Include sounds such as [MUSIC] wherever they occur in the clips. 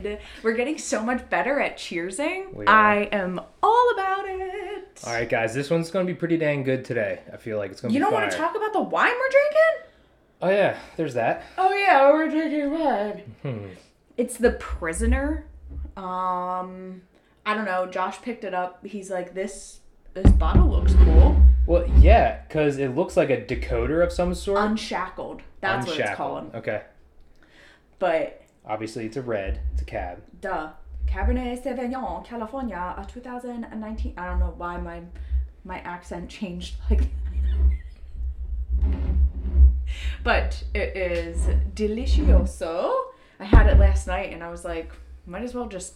good. We're getting so much better at cheersing. I am all about it. All right, guys, this one's gonna be pretty dang good today. I feel like it's gonna be. You be. don't want to talk about the wine we're drinking? Oh yeah, there's that. Oh yeah, we're drinking wine. Hmm. It's the prisoner. Um, I don't know. Josh picked it up. He's like, this this bottle looks cool. Well, yeah, because it looks like a decoder of some sort. Unshackled. That's what it's called. Okay. But Obviously, it's a red. It's a cab. duh. Cabernet Sauvignon, California, a 2019. I don't know why my my accent changed [LAUGHS] like that. But it is delicioso. I had it last night and I was like, might as well just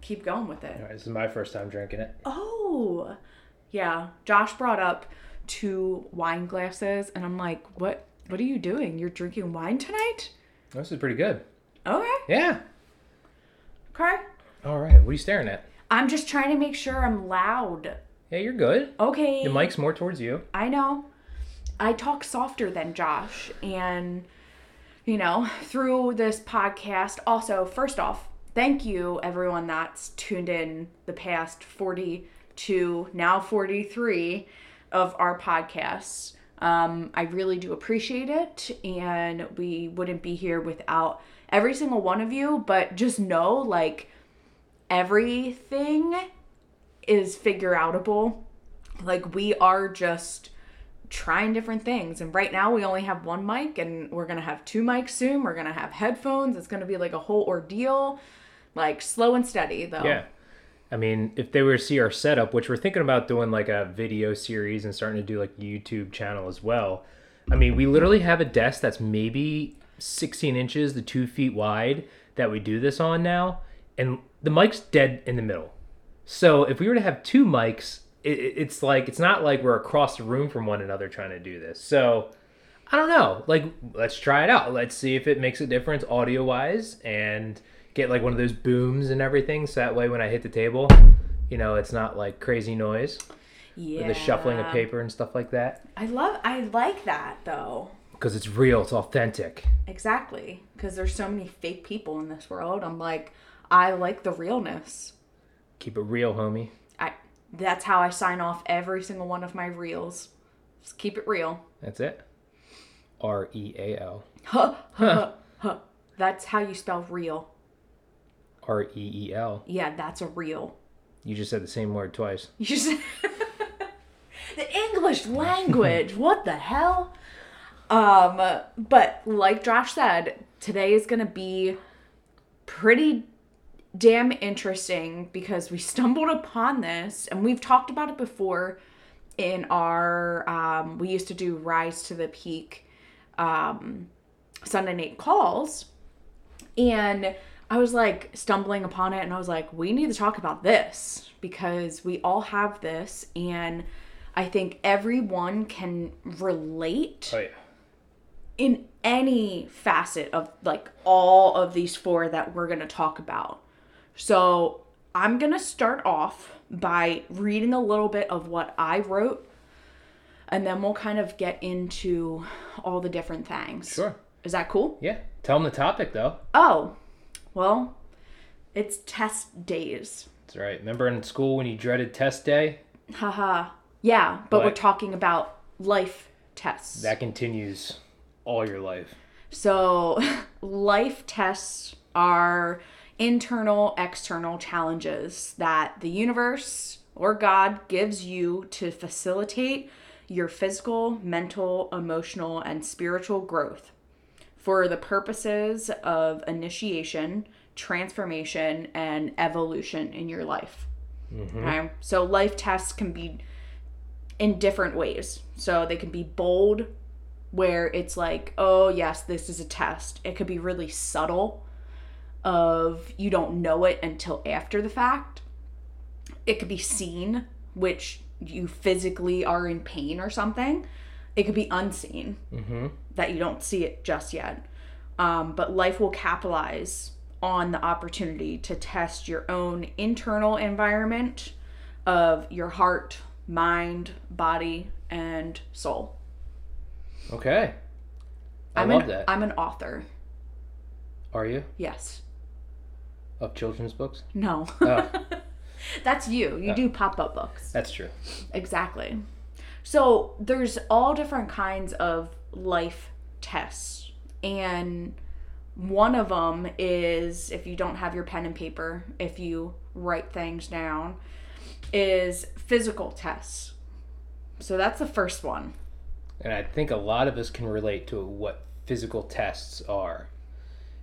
keep going with it. Right, this is my first time drinking it. Oh, yeah. Josh brought up two wine glasses, and I'm like, "What? What are you doing? You're drinking wine tonight?" This is pretty good. Okay, Yeah. okay. All right. What are you staring at? I'm just trying to make sure I'm loud. Yeah, you're good. Okay. The mic's more towards you. I know. I talk softer than Josh, and you know, through this podcast. Also, first off, thank you everyone that's tuned in the past 42, now 43 of our podcasts. Um, I really do appreciate it, and we wouldn't be here without every single one of you. But just know, like, everything is figure outable. Like, we are just trying different things. And right now we only have one mic and we're going to have two mics soon. We're going to have headphones. It's going to be like a whole ordeal. Like slow and steady though. Yeah. I mean, if they were to see our setup, which we're thinking about doing like a video series and starting to do like YouTube channel as well. I mean, we literally have a desk that's maybe 16 inches to two feet wide that we do this on now, and the mic's dead in the middle. So if we were to have two mics, it- it's like it's not like we're across the room from one another trying to do this. So I don't know. Like, let's try it out. Let's see if it makes a difference audio wise and get like one of those booms and everything. So that way, when I hit the table, you know, it's not like crazy noise, Yeah. the shuffling of paper and stuff like that. I love I like that though. Because it's real, it's authentic. Exactly. Cuz there's so many fake people in this world. I'm like I like the realness. Keep it real, homie. I that's how I sign off every single one of my reels. Just keep it real. That's it. R E A L. Huh, huh, huh. That's how you spell real. R E E L. Yeah, that's a real. You just said the same word twice. You just [LAUGHS] the English language. what the hell? Um, but like Josh said, today is gonna be pretty damn interesting because we [LAUGHS] stumbled upon this and we've talked about it before in our um we used to do rise to the peak um sunday night calls and I was like stumbling upon it and I was like, we need to talk about this because we all have this and I think everyone can relate Oh, yeah. In any facet of like all of these four that we're going to talk about. So, I'm going to start off by reading a little bit of what I wrote and then we'll kind of get into all the different things. Sure. Is that cool? Yeah. Tell them the topic, though. Oh, well, it's test days. That's right. Remember in school when you dreaded test day? Haha. Yeah, but we're talking about life tests. That continues all your life. So, [LAUGHS] life tests are internal, external challenges that the universe or God gives you to facilitate your physical, mental, emotional, and spiritual growth for the purposes of initiation, transformation, and evolution in your life. Mm-hmm. Okay? So, life tests can be in different ways. So, they can be bold, where it's like, oh, yes, this is a test. It could be really subtle, of you don't know it until after the fact. It could be seen, which you physically are in pain or something. It could be unseen, that you don't see it just yet. Um, but life will capitalize on the opportunity to test your own internal environment of your heart, mind, body, and soul. Okay. I I'm love an, that. I'm an author. Are you? Yes. Of children's books? No. Oh, [LAUGHS] That's you. You oh. do pop up books. that's true. Exactly. So there's all different kinds of life tests. And one of them is if you don't have your pen and paper, if you write things down, is physical tests. So that's the first one. And I think a lot of us can relate to what physical tests are.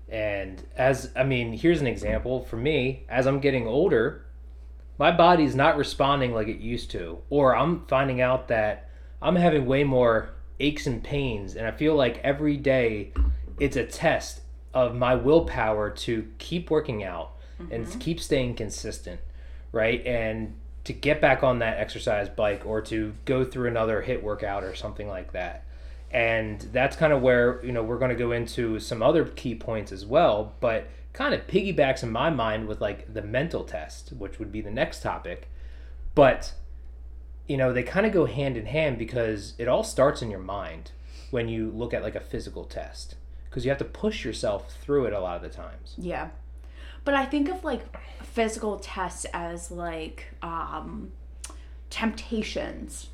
And as I mean, here's an example for me, as I'm getting older, my body's not responding like it used to, or I'm finding out that I'm having way more aches and pains, and I feel like every day it's a test of my willpower to keep working out and mm-hmm. keep staying consistent, right? And to get back on that exercise bike or to go through another HIIT workout or something like that. And that's kind of where, you know, we're going to go into some other key points as well, but kind of piggybacks in my mind with like the mental test, which would be the next topic. But, you know, they kind of go hand in hand because it all starts in your mind when you look at like a physical test because you have to push yourself through it a lot of the times. Yeah. But I think of like physical tests as like um temptations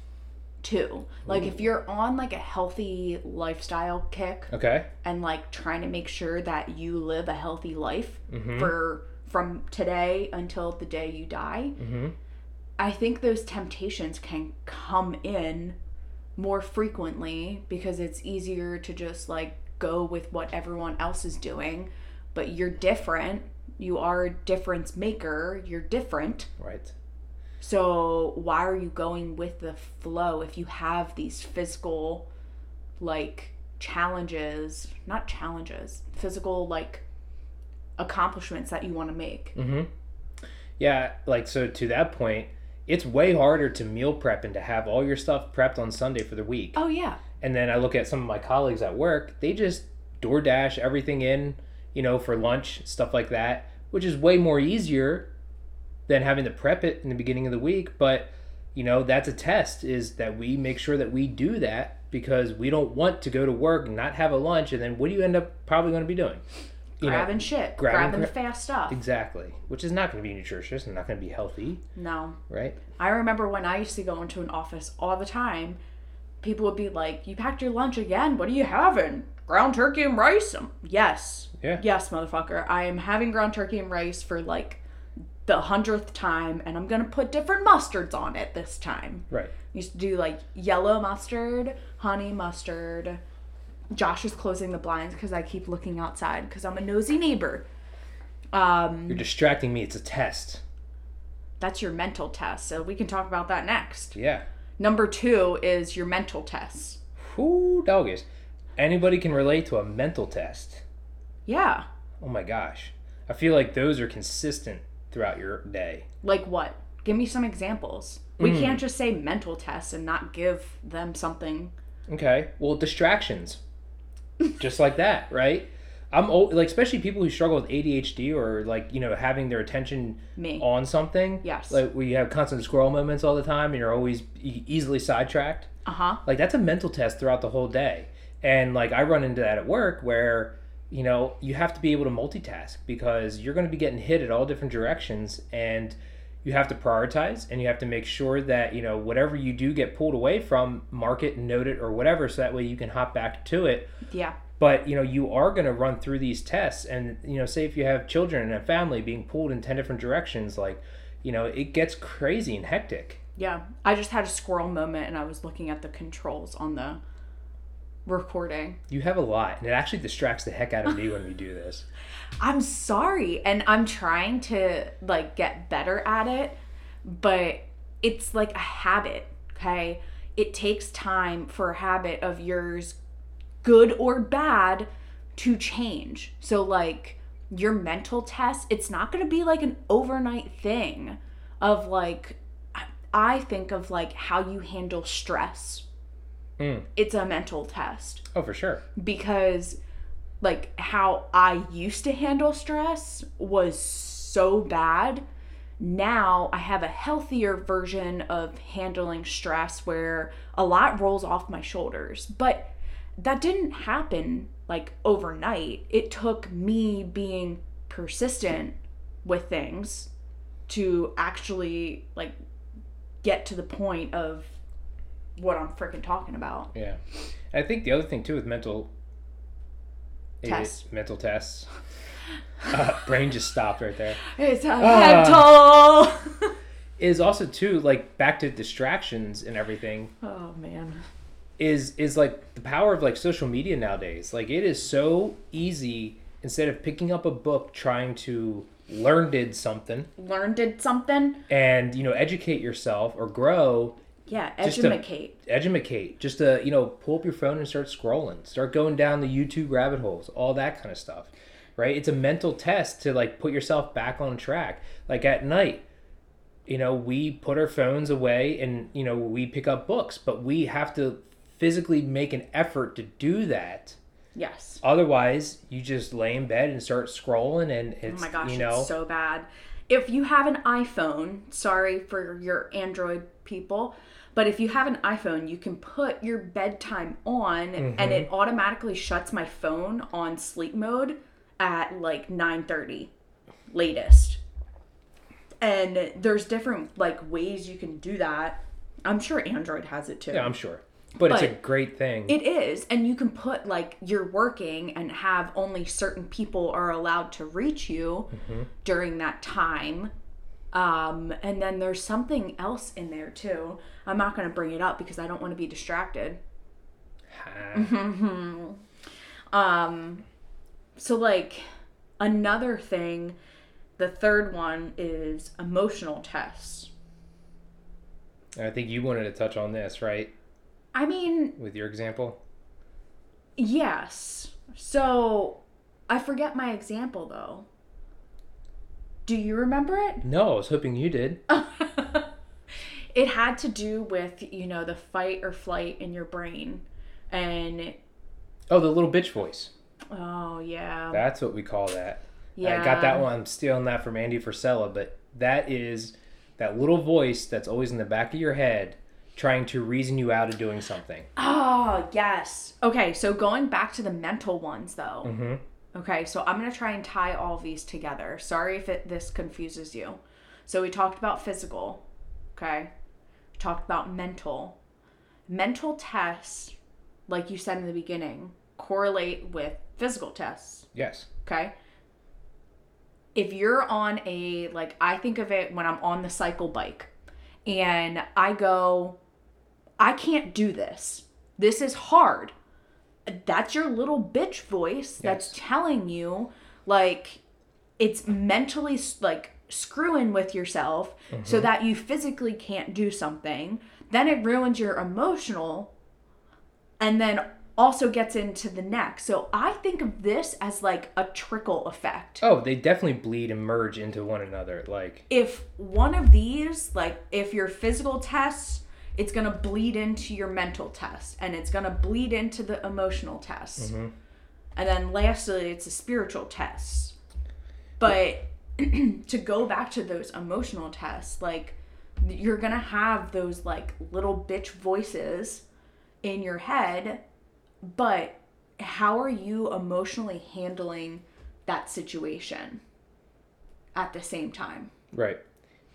too. Like if you're on like a healthy lifestyle kick Okay. and like trying to make sure that you live a healthy life Mm-hmm. for from today until the day you die. Mm-hmm. I think those temptations can come in more frequently because it's easier to just like go with what everyone else is doing, but you're different. You are a difference maker. You're different. Right. So why are you going with the flow if you have these physical like challenges, not challenges, physical like accomplishments that you want to make? Mm-hmm. Yeah, like so to that point, it's way harder to meal prep and to have all your stuff prepped on Sunday for the week. Oh yeah. And then I look at some of my colleagues at work, they just DoorDash everything in, you know, for lunch, stuff like that, which is way more easier than having to prep it in the beginning of the week. But, you know, that's a test is that we make sure that we do that because we don't want to go to work and not have a lunch. And then what do you end up probably going to be doing? You know, grabbing shit, grabbing grabbing, fast stuff. Exactly. Which is not going to be nutritious and not going to be healthy, No. right? I remember when I used to go into an office all the time, people would be like, You packed your lunch again? What are you having? Ground turkey and rice? Um, yes. Yeah. Yes, motherfucker. I am having ground turkey and rice for like the hundredth time, and I'm gonna put different mustards on it this time. Right. used to do like yellow mustard, honey mustard. Josh is closing the blinds because I keep looking outside because I'm a nosy neighbor. Um, You're distracting me. It's a test. that's your mental test, so we can talk about that next. Yeah. Number two is your mental tests. Whoo, doggies. Anybody can relate to a mental test. Yeah. Oh my gosh. I feel like those are consistent throughout your day. Like what? Give me some examples. We can't just say mental tests and not give them something. Okay. Well, distractions. Just like that, right? I'm old, like especially people who struggle with ADHD or like, you know, having their attention Me. on something. Yes. Like where you have constant squirrel moments all the time and you're always e- easily sidetracked. Uh huh. like that's a mental test throughout the whole day and like i run into that at work where you know you have to be able to multitask because you're going to be getting hit at all different directions and you have to prioritize and you have to make sure that you know whatever you do get pulled away from mark it note it or whatever so that way you can hop back to it Yeah. but you know you are going to run through these tests and you know say if you have children and a family being pulled in 10 different directions like you know it gets crazy and hectic Yeah. I just had a squirrel moment and I was looking at the controls on the recording. you have a lot and it actually distracts the heck out of me when we do this [LAUGHS] I'm sorry and I'm trying to like get better at it, but it's like a habit, okay? It takes time for a habit of yours good or bad to change. So like your mental test, it's not going to be like an overnight thing of like I- I think of like how you handle stress. Mm. It's a mental test oh for sure because like how I used to handle stress was so bad. Now I have a healthier version of handling stress where a lot rolls off my shoulders. But that didn't happen like overnight. It took me being persistent with things to actually like get to the point of what I'm freaking talking about. Yeah. I think the other thing too with mental Tests. mental tests. uh, brain just stopped right there. [LAUGHS] It's a Ah. mental. [LAUGHS] Is also too like back to distractions and everything. oh man. is is like the power of like social media nowadays. Like it is so easy instead of picking up a book trying to learn did something Learn did something. and you know educate yourself or grow Yeah, Just to- educate. educate just to you know pull up your phone and start scrolling start going down the youtube rabbit holes all that kind of stuff right it's a mental test to like put yourself back on track like at night you know we put our phones away and you know we pick up books but we have to physically make an effort to do that Yes. otherwise you just lay in bed and start scrolling and oh it's Oh my gosh, you know it's so bad. If you have an iPhone, sorry for your Android people, but if you have an iPhone, you can put your bedtime on Mm-hmm. and it automatically shuts my phone on sleep mode at like 9:30 latest. And there's different like ways you can do that. I'm sure Android has it too. yeah i'm sure but, it's a great thing It is, and you can put like you're working and have only certain people are allowed to reach you during that time. Um, and then there's something else in there too. I'm not going to bring it up because I don't want to be distracted. [LAUGHS] Um, so like another thing, the third one is emotional tests. i think you wanted to touch on this right I mean, with your example Yes. So I forget my example though. Do you remember it? no i was hoping you did [LAUGHS] it had to do with, you know, the fight or flight in your brain. And Oh, the little bitch voice. oh yeah. That's what we call that. yeah. I got that one. I'm stealing that from Andy Frisella, but that is that little voice that's always in the back of your head trying to reason you out of doing something. Oh, yes. Okay, so going back to the mental ones though. Mhm. Okay, so I'm going to try and tie all these together. Sorry if it, this confuses you. So we talked about physical, okay? We talked about mental. Mental tests, like you said in the beginning, correlate with physical tests, Yes. okay? If you're on a like I think of it when I'm on the cycle bike and I go I can't do this. This is hard. That's your little bitch voice that's telling you like it's mentally like screwing with yourself so mm-hmm. that you physically can't do something. Then it ruins your emotional and then also gets into the next. So I think of this as like a trickle effect. Oh, they definitely bleed and merge into one another. Like, If one of these, like if your physical tests, it's going to bleed into your mental test and it's going to bleed into the emotional test. Mm-hmm. And then lastly, it's a spiritual test. But [CLEARS THROAT] to go back to those emotional tests, like you're going to have those like little bitch voices in your head, but how are you emotionally handling that situation at the same time? right.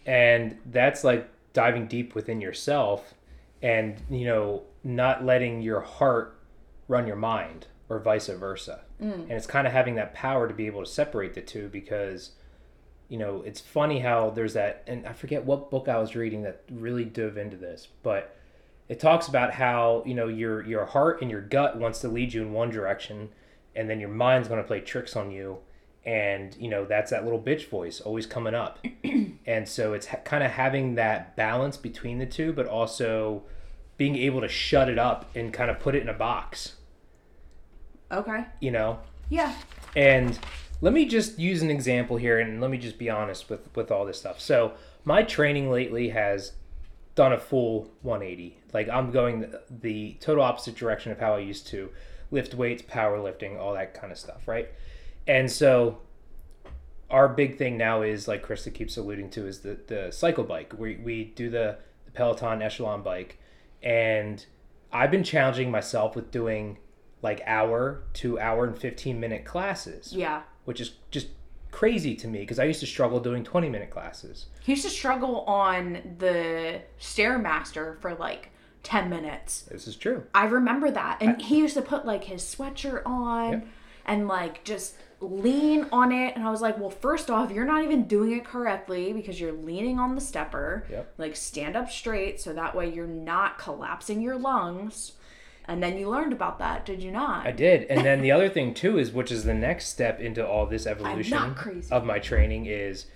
And that's like diving deep within yourself and, you know, not letting your heart run your mind or vice versa. Mm. And it's kind of having that power to be able to separate the two because, you know, it's funny how there's that, and I forget what book I was reading that really dove into this, but it talks about how, you know, your, your heart and your gut wants to lead you in one direction and then your mind's going to play tricks on you. And, you know, that's that little bitch voice always coming up. [CLEARS THROAT] and so it's ha- kind of having that balance between the two, but also being able to shut it up and kind of put it in a box, Okay. you know? Yeah. And let me just use an example here and let me just be honest with with all this stuff. So, my training lately has done a full 180. Like I'm going the, the total opposite direction of how I used to lift weights, powerlifting, all that kind of stuff, right? And so our big thing now is like Krista keeps alluding to is the the cycle bike. We we do the, the Peloton Echelon bike and I've been challenging myself with doing like hour to hour and 15 minute classes Yeah. which is just crazy to me because I used to struggle doing 20 minute classes. He used to struggle on the Stairmaster for like 10 minutes. This is true. I remember that. And he used to put like his sweatshirt on Yep. And like just lean on it. And I was like, well, first off, you're not even doing it correctly because you're leaning on the stepper. Yep. Like stand up straight so that way you're not collapsing your lungs. And then you learned about that, did you not? I did. And then [LAUGHS] the other thing too is which is the next step into all this evolution of my training is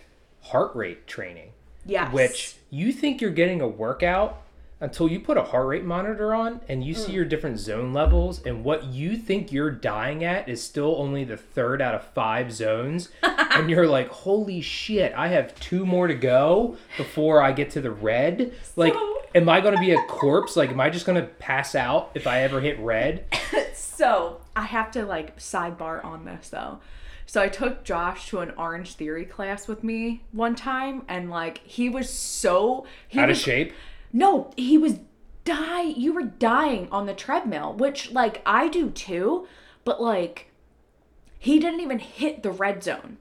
heart rate training. yes. Which you think you're getting a workout until you put a heart rate monitor on and you see Mm. your different zone levels and what you think you're dying at is still only the third out of five zones [LAUGHS] and you're like holy shit i have two more to go before i get to the red like So- [LAUGHS] am i going to be a corpse like am i just going to pass out if i ever hit red [LAUGHS] So I have to like sidebar on this though. So I took Josh to an Orange Theory class with me one time, and like he was so he out of shape no, he was die. You were dying on the treadmill, which like I do too, but like he didn't even hit the red zone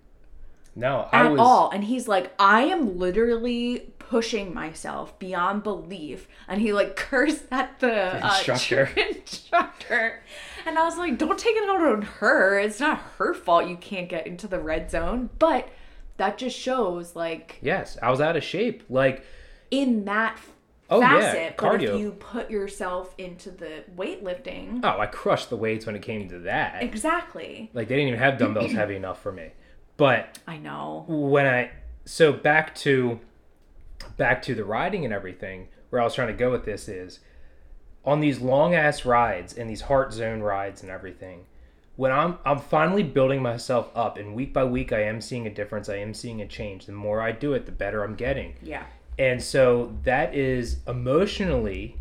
no i was at was all, and he's like, I am literally pushing myself beyond belief, and he like [LAUGHS] cursed at the uh, Instructor. [LAUGHS] instructor. And I was like, don't take it out on her. It's not her fault you can't get into the red zone. But that just shows, like, yes i was out of shape like in that Oh, yeah, facet. But cardio. if you put yourself into the weightlifting, oh i crushed the weights when it came to that exactly. like they didn't even have dumbbells heavy enough for me but [CLEARS THROAT] I know. when I so back to back to the riding and everything, where I was trying to go with this is on these long ass rides and these heart zone rides and everything. When I'm I'm finally building myself up and week by week I am seeing a difference, I am seeing a change. The more I do it, the better I'm getting. Yeah. And so that is emotionally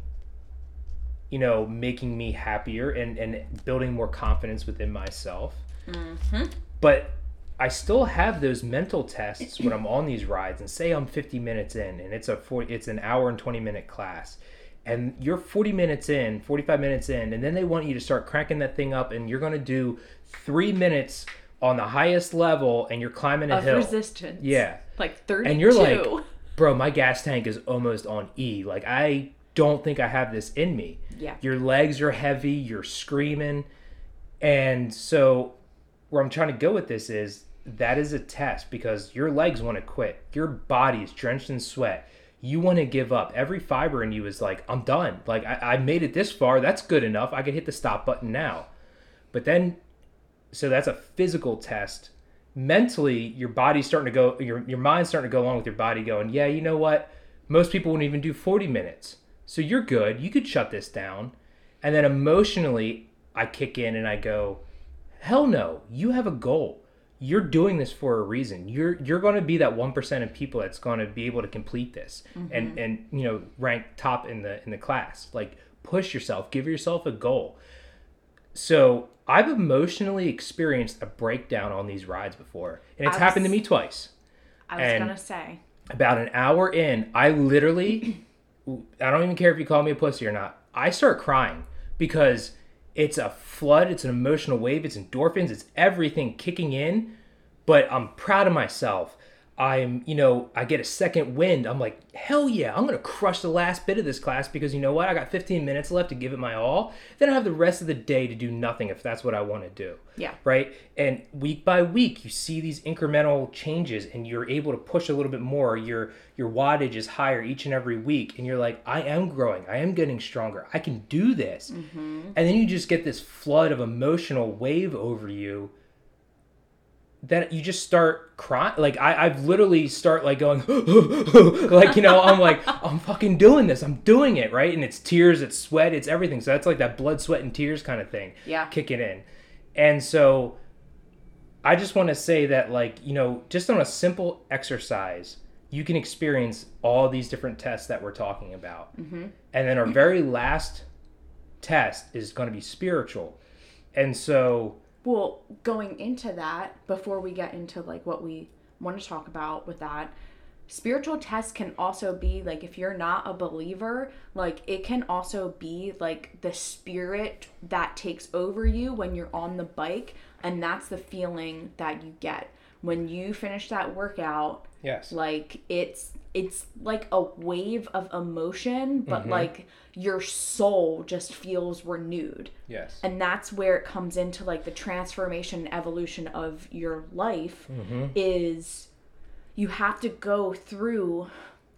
you know, making me happier and, and building more confidence within myself. Mm-hmm. But I still have those mental tests when I'm on these rides and say I'm 50 minutes in and it's a 40, it's an hour and 20 minute class and you're 40 minutes in, 45 minutes in and then they want you to start cranking that thing up and you're going to do 3 minutes on the highest level and you're climbing a Of hill. resistance. Yeah. Like 32. And you're like, bro, my gas tank is almost on E. Like, I don't think I have this in me. Yeah. Your legs are heavy, you're screaming. And so, where I'm trying to go with this is that is a test because your legs want to quit. Your body is drenched in sweat. You want to give up. Every fiber in you is like, I'm done. Like, I, I made it this far. That's good enough. I can hit the stop button now. But then, so that's a physical test mentally your body's starting to go your your mind's starting to go along with your body going yeah you know what? Most people won't even do 40 minutes. So you're good. You could shut this down. And then emotionally i kick in and i go hell no. You have a goal. You're doing this for a reason. You're you're going to be that 1% of people that's going to be able to complete this and mm-hmm. and you know rank top in the in the class. Like push yourself. Give yourself a goal so I've emotionally experienced a breakdown on these rides before, and it's I happened to me twice. I was and- to say. About an hour in, I literally, I don't even care if you call me a pussy or not. I start crying because it's a flood, it's an emotional wave, it's endorphins, it's everything kicking in. But I'm proud of myself. I'm, you know, I get a second wind. I'm like, hell yeah, I'm gonna crush the last bit of this class because you know what? I got 15 minutes left to give it my all. Then I have the rest of the day to do nothing if that's what I want to do. Yeah. Right. And week by week, you see these incremental changes, and you're able to push a little bit more. Your your wattage is higher each and every week, and you're like, I am growing. I am getting stronger. I can do this. Mm-hmm. And then you just get this flood of emotional wave over you that you just start crying like I, i've literally start like going [GASPS] like you know i'm like [LAUGHS] i'm fucking doing this. I'm doing it right? And it's tears it's sweat it's everything. So that's like that blood sweat and tears kind of thing Yeah. kicking in. And so i just want to say that like you know just on a simple exercise you can experience all these different tests that we're talking about. Mm-hmm. And then our very last test is going to be spiritual. And so Well, going into that, before we get into like what we want to talk about with that, spiritual tests can also be like if you're not a believer, like it can also be like the spirit that takes over you when you're on the bike, and that's the feeling that you get. When you finish that workout, Yes. like it's it's like a wave of emotion, but mm-hmm. like your soul just feels renewed. Yes. And that's where it comes into like the transformation and evolution of your life mm-hmm. is you have to go through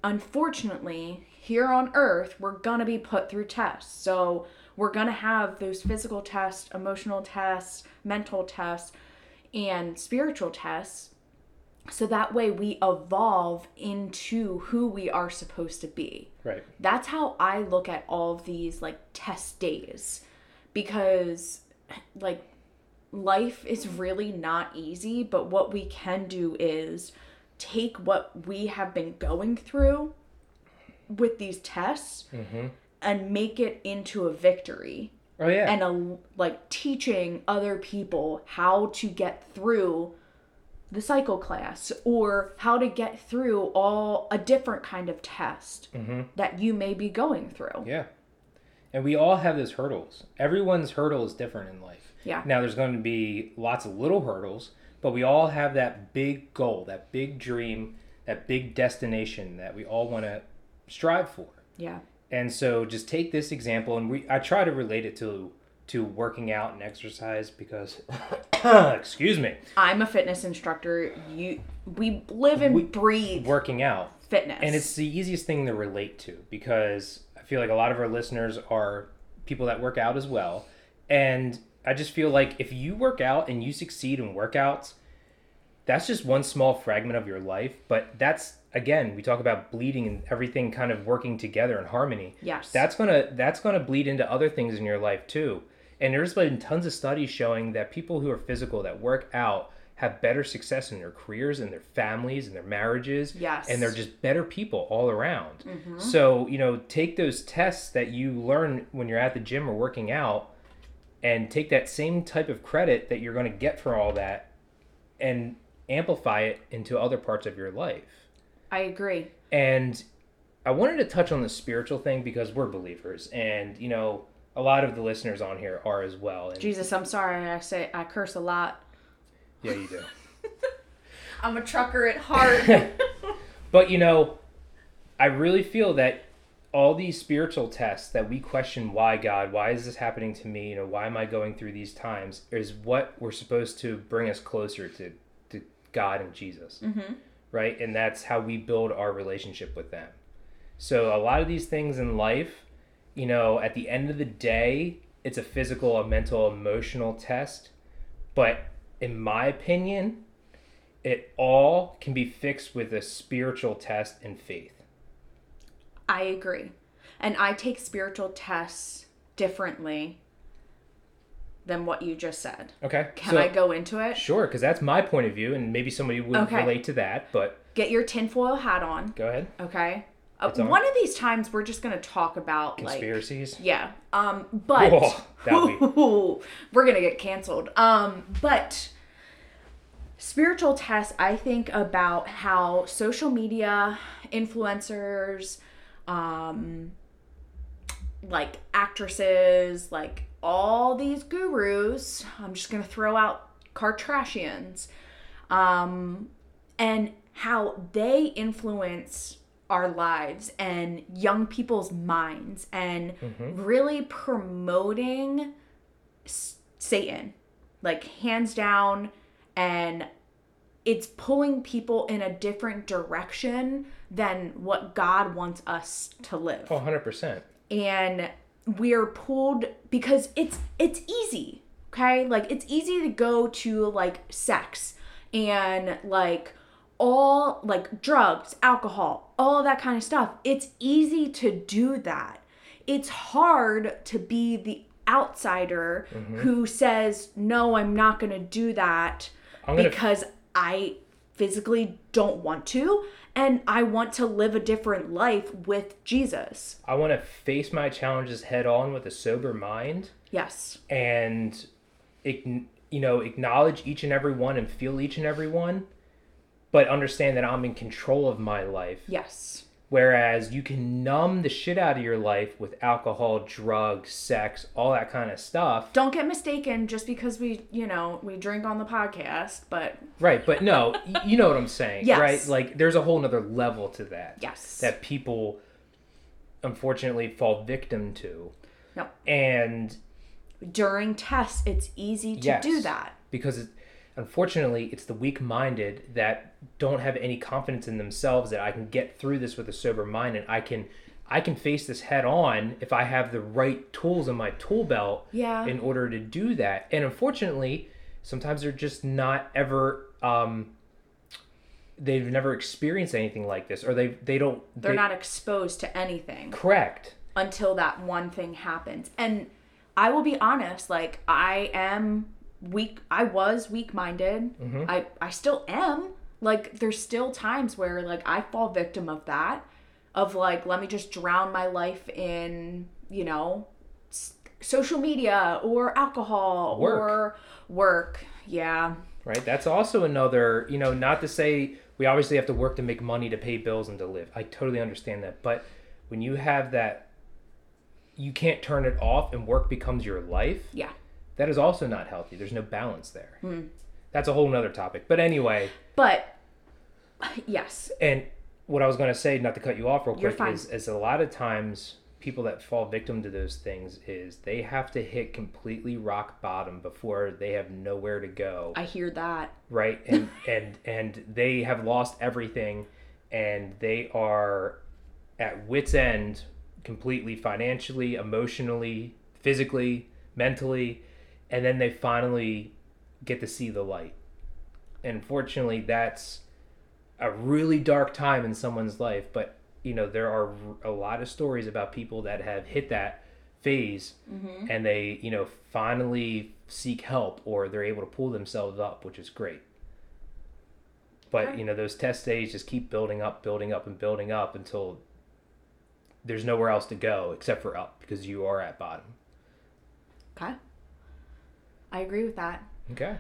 unfortunately here on earth we're to be put through tests. So we're to have those physical tests, emotional tests, mental tests and spiritual tests. So that way we evolve into who we are supposed to be. Right. that's how I look at all of these like test days. Because like life is really not easy, but what we can do is take what we have been going through with these tests mm-hmm. and make it into a victory Oh yeah. and a like teaching other people how to get through the cycle class or how to get through all a different kind of test mm-hmm. that you may be going through. Yeah. And we all have those hurdles. Everyone's hurdle is different in life. Yeah. Now, there's going to be lots of little hurdles, but we all have that big goal, that big dream, that big destination that we all want to strive for. Yeah. And so just take this example and we I try to relate it to to working out and exercise because [COUGHS] excuse me, I'm a fitness instructor. You we live and breathe working out fitness. And it's the easiest thing to relate to because I feel like a lot of our listeners are people that work out as well. And I just feel like if you work out and you succeed in workouts, that's just one small fragment of your life. But that's again, we talk about bleeding and everything kind of working together in harmony. Yes. That's gonna that's gonna bleed into other things in your life too. And there's been tons of studies showing that people who are physical that work out have better success in their careers and their families and their marriages. Yes. And they're just better people all around. Mm-hmm. So, you know, take those tests that you learn when you're at the gym or working out and take that same type of credit that you're going to get for all that and amplify it into other parts of your life. I agree. And I wanted to touch on the spiritual thing because we're believers and, you know, a lot of the listeners on here are as well. And Jesus, I'm sorry. I say I curse a lot. yeah, you do. [LAUGHS] I'm a trucker at heart. [LAUGHS] But you know, I really feel that all these spiritual tests that we question why God, why is this happening to me, you know, why am I going through these times, is what we're supposed to bring us closer to to God and Jesus, mm-hmm. Right? And that's how we build our relationship with them. So a lot of these things in life, you know, at the end of the day, it's a physical, a mental, emotional test. But in my opinion, it all can be fixed with a spiritual test and faith. I agree. And I take spiritual tests differently than what you just said. Okay. Can so, I go into it? Sure, because that's my point of view, and maybe somebody would Okay. relate to that. But Get your tinfoil hat on, go ahead. okay? Uh, on. one of these times we're just gonna talk about like Conspiracies. Yeah. Um, but Whoa, [LAUGHS] we're gonna get canceled. Um, but spiritual tests, I think about how social media influencers, um, like actresses, like all these gurus. I'm just gonna throw out Kardashians, um, and how they influence our lives and young people's minds and really promoting s- Satan, like hands down, and it's pulling people in a different direction than what God wants us to live Oh, 100%. and we're pulled because it's it's easy okay? Like it's easy to go to like sex and like all like drugs alcohol all that kind of stuff. It's easy to do that. It's hard to be the outsider mm-hmm. who says no i'm not going to do that gonna- because i physically don't want to and i want to live a different life with jesus I want to face my challenges head on with a sober mind Yes. and, you know, acknowledge each and every one and feel each and every one, but understand that I'm in control of my life. Yes. Whereas you can numb the shit out of your life with alcohol, drugs, sex, all that kind of stuff. Don't get mistaken just because we, you know, we drink on the podcast, but Right, but no, you know what I'm saying, [LAUGHS] Yes. right? Like there's a whole nother level to that. yes. That people unfortunately fall victim to. no. And During tests, it's easy to Yes. do that. because it, unfortunately it's the weak-minded that don't have any confidence in themselves that I can get through this with a sober mind and I can I can face this head on if I have the right tools in my tool belt Yeah. in order to do that. And unfortunately, sometimes they're just not ever um they've never experienced anything like this or they they don't They're they- not exposed to anything. correct. until that one thing happens. And I will be honest, like I am weak I was weak-minded. Mm-hmm. I I still am. Like there's still times where like I fall victim of that of like let me just drown my life in, you know, s- social media or alcohol Work. or work. Yeah. right? That's also another, you know, not to say we obviously have to work to make money to pay bills and to live. I totally understand that. But when you have that, you can't turn it off and work becomes your life, Yeah. That is also not healthy. There's no balance there. Hmm. That's a whole nother topic. But anyway, But [LAUGHS] yes. and what I was going to say, not to cut you off real You're quick, fine. is, is a lot of times people that fall victim to those things is they have to hit completely rock bottom before they have nowhere to go. I hear that. right and [LAUGHS] and and they have lost everything and they are at wits end completely financially emotionally physically mentally and then they finally get to see the light and fortunately, that's a really dark time in someone's life but you know there are a lot of stories about people that have hit that phase mm-hmm. and they you know finally seek help or they're able to pull themselves up which is great but Okay. you know those test days just keep building up building up and building up until there's nowhere else to go except for up because you are at bottom Okay. I agree with that. okay.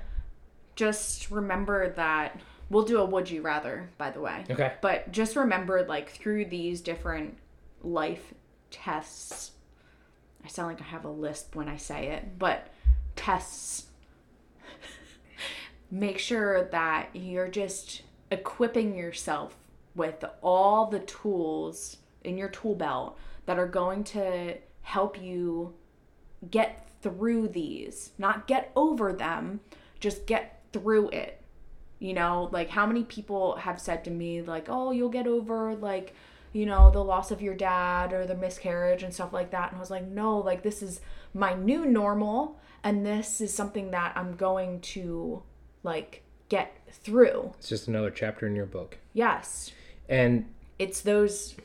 Just remember that we'll do a would you rather by the way. Okay. But just remember like through these different life tests i sound like i have a lisp when i say it but tests [LAUGHS] make sure that you're just equipping yourself with all the tools in your tool belt that are going to help you get through these, not get over them, just get through it. You know, like how many people have said to me, like, oh, you'll get over, like, you know, the loss of your dad or the miscarriage and stuff like that. And I was like, no, like, this is my new normal. And this is something that I'm going to, like, get through. it's just another chapter in your book Yes and it's those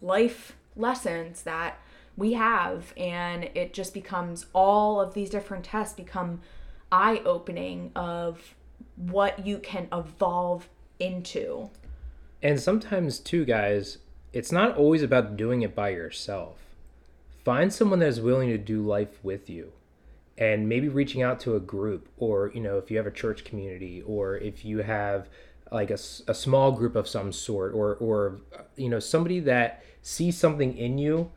life lessons that we have and it just becomes all of these different tests become eye opening of what you can evolve into And sometimes, too, guys, it's not always about doing it by yourself. Find someone that is willing to do life with you and maybe reaching out to a group, or, you know, if you have a church community, or if you have like a small group of some sort, or, or, you know, somebody that sees something in you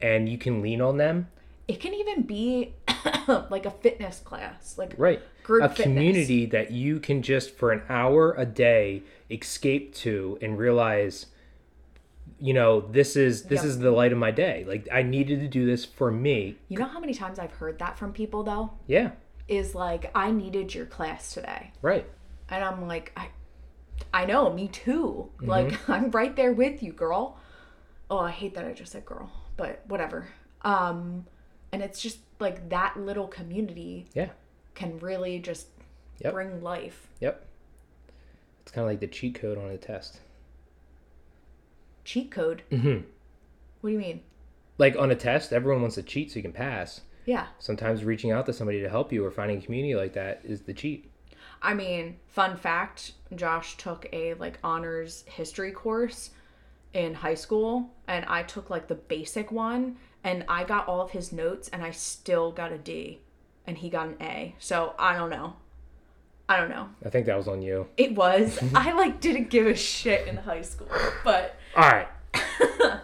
and you can lean on them. it can even be [COUGHS] like a fitness class like Right. Group a fitness. community that you can just for an hour a day escape to and realize you know this is this Yep. is the light of my day. Like i needed to do this for me. You know how many times i've heard that from people though? Yeah. Is like i needed your class today. Right. And i'm like i i know me too. Like mm-hmm. [LAUGHS] i'm right there with you girl. Oh i hate that i just said girl but whatever. Um and it's just like that little community yeah. can really just Yep. bring life. Yep. It's kind of like the cheat code on a test. Cheat code? Mm-hmm. what do you mean? Like on a test everyone wants to cheat so you can pass. Yeah. Sometimes reaching out to somebody to help you or finding a community like that is the cheat. I mean fun fact josh took a like honors history course in high school and i took like the basic one and i got all of his notes and i still got a d and he got an a so i don't know i don't know i think that was on you it was [LAUGHS] i like didn't give a shit in high school but all right [LAUGHS]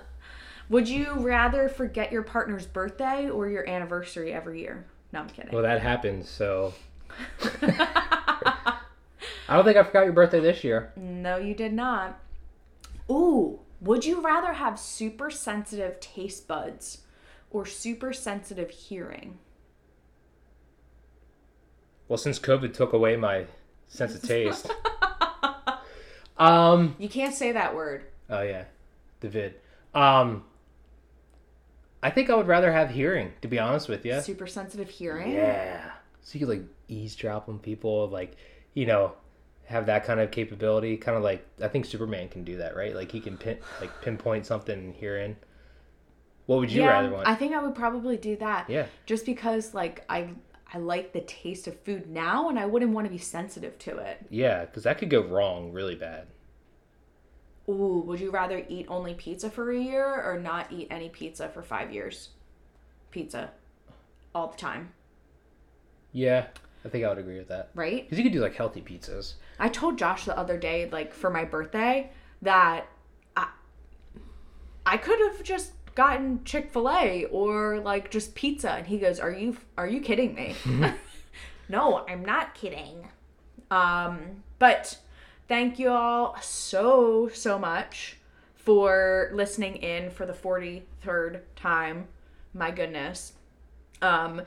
Would you rather forget your partner's birthday or your anniversary every year? No, I'm kidding. Well, that happens, so. [LAUGHS] I don't think I forgot your birthday this year. No, you did not. Ooh, would you rather have super sensitive taste buds or super sensitive hearing? Well, since COVID took away my sense of [LAUGHS] taste. [LAUGHS] um. You can't say that word. Oh yeah, David. Um. I think I would rather have hearing, to be honest with you. Super sensitive hearing? Yeah. So you could like eavesdrop on people, like you know, have that kind of capability. Kind of like I think Superman can do that, right? Like he can pin like pinpoint something and in. What would you yeah, rather want? I think I would probably do that. Yeah. Just because like I I like the taste of food now and I wouldn't want to be sensitive to it. Yeah, because that could go wrong really bad. Ooh, would you rather eat only pizza for a year or not eat any pizza for five years? Pizza. All the time. Yeah, I think I would agree with that. Right? Because you could do like healthy pizzas. I told Josh the other day, like for my birthday, that I I could have just gotten Chick Fil A or like just pizza, and he goes, "Are you are you kidding me?" [LAUGHS] no, I'm not kidding. Um, but thank you all so so much for listening in for the 43rd time. My goodness. Um,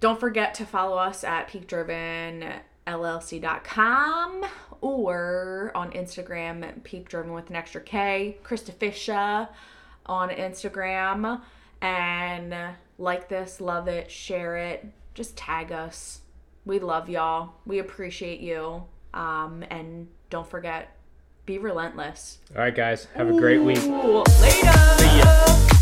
don't forget to follow us at peakdrivenllc.com or on Instagram, Peak Driven with an extra K, Krista Fisher on Instagram. And like this, love it, share it, just tag us. We love y'all. We appreciate you. Um, and don't forget, be relentless. All right, guys, have a great week. Later.